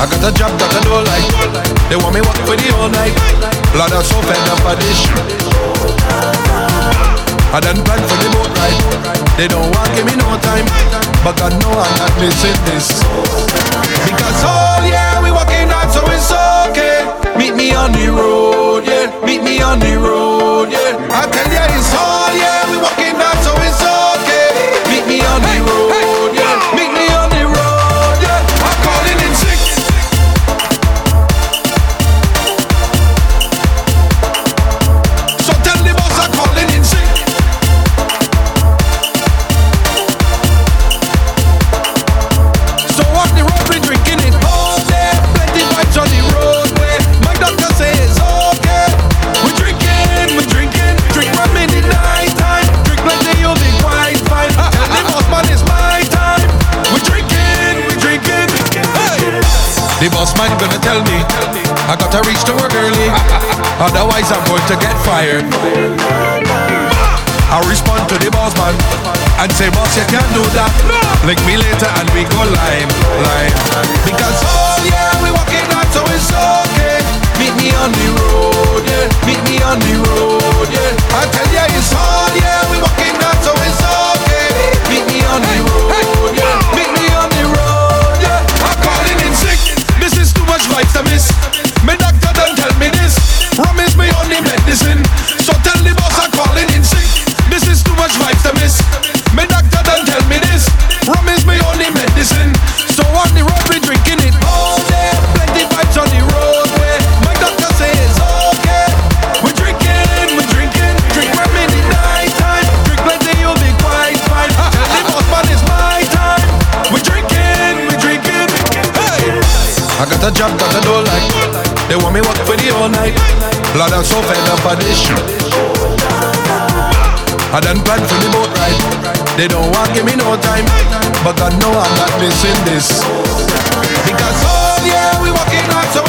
I got a job that I don't like. They want me work for the whole night. Blood and so fed up for this. I done plan for the boat ride. They don't want give me no time, but God know I'm not missing this. Because oh yeah, we walking out, so it's okay. Meet me on the road, yeah. Meet me on the road. The boss man gonna tell me I gotta reach to work early, otherwise I'm going to get fired. I respond to the boss man and say, boss, you can't do that. Link me later and we go live, job, got a door like They want me work for the whole night. Blood I'm so fed up of this shit I done plan for the boat ride. They don't want give me no time. But God know I'm not missing this. Because oh yeah, we walking out so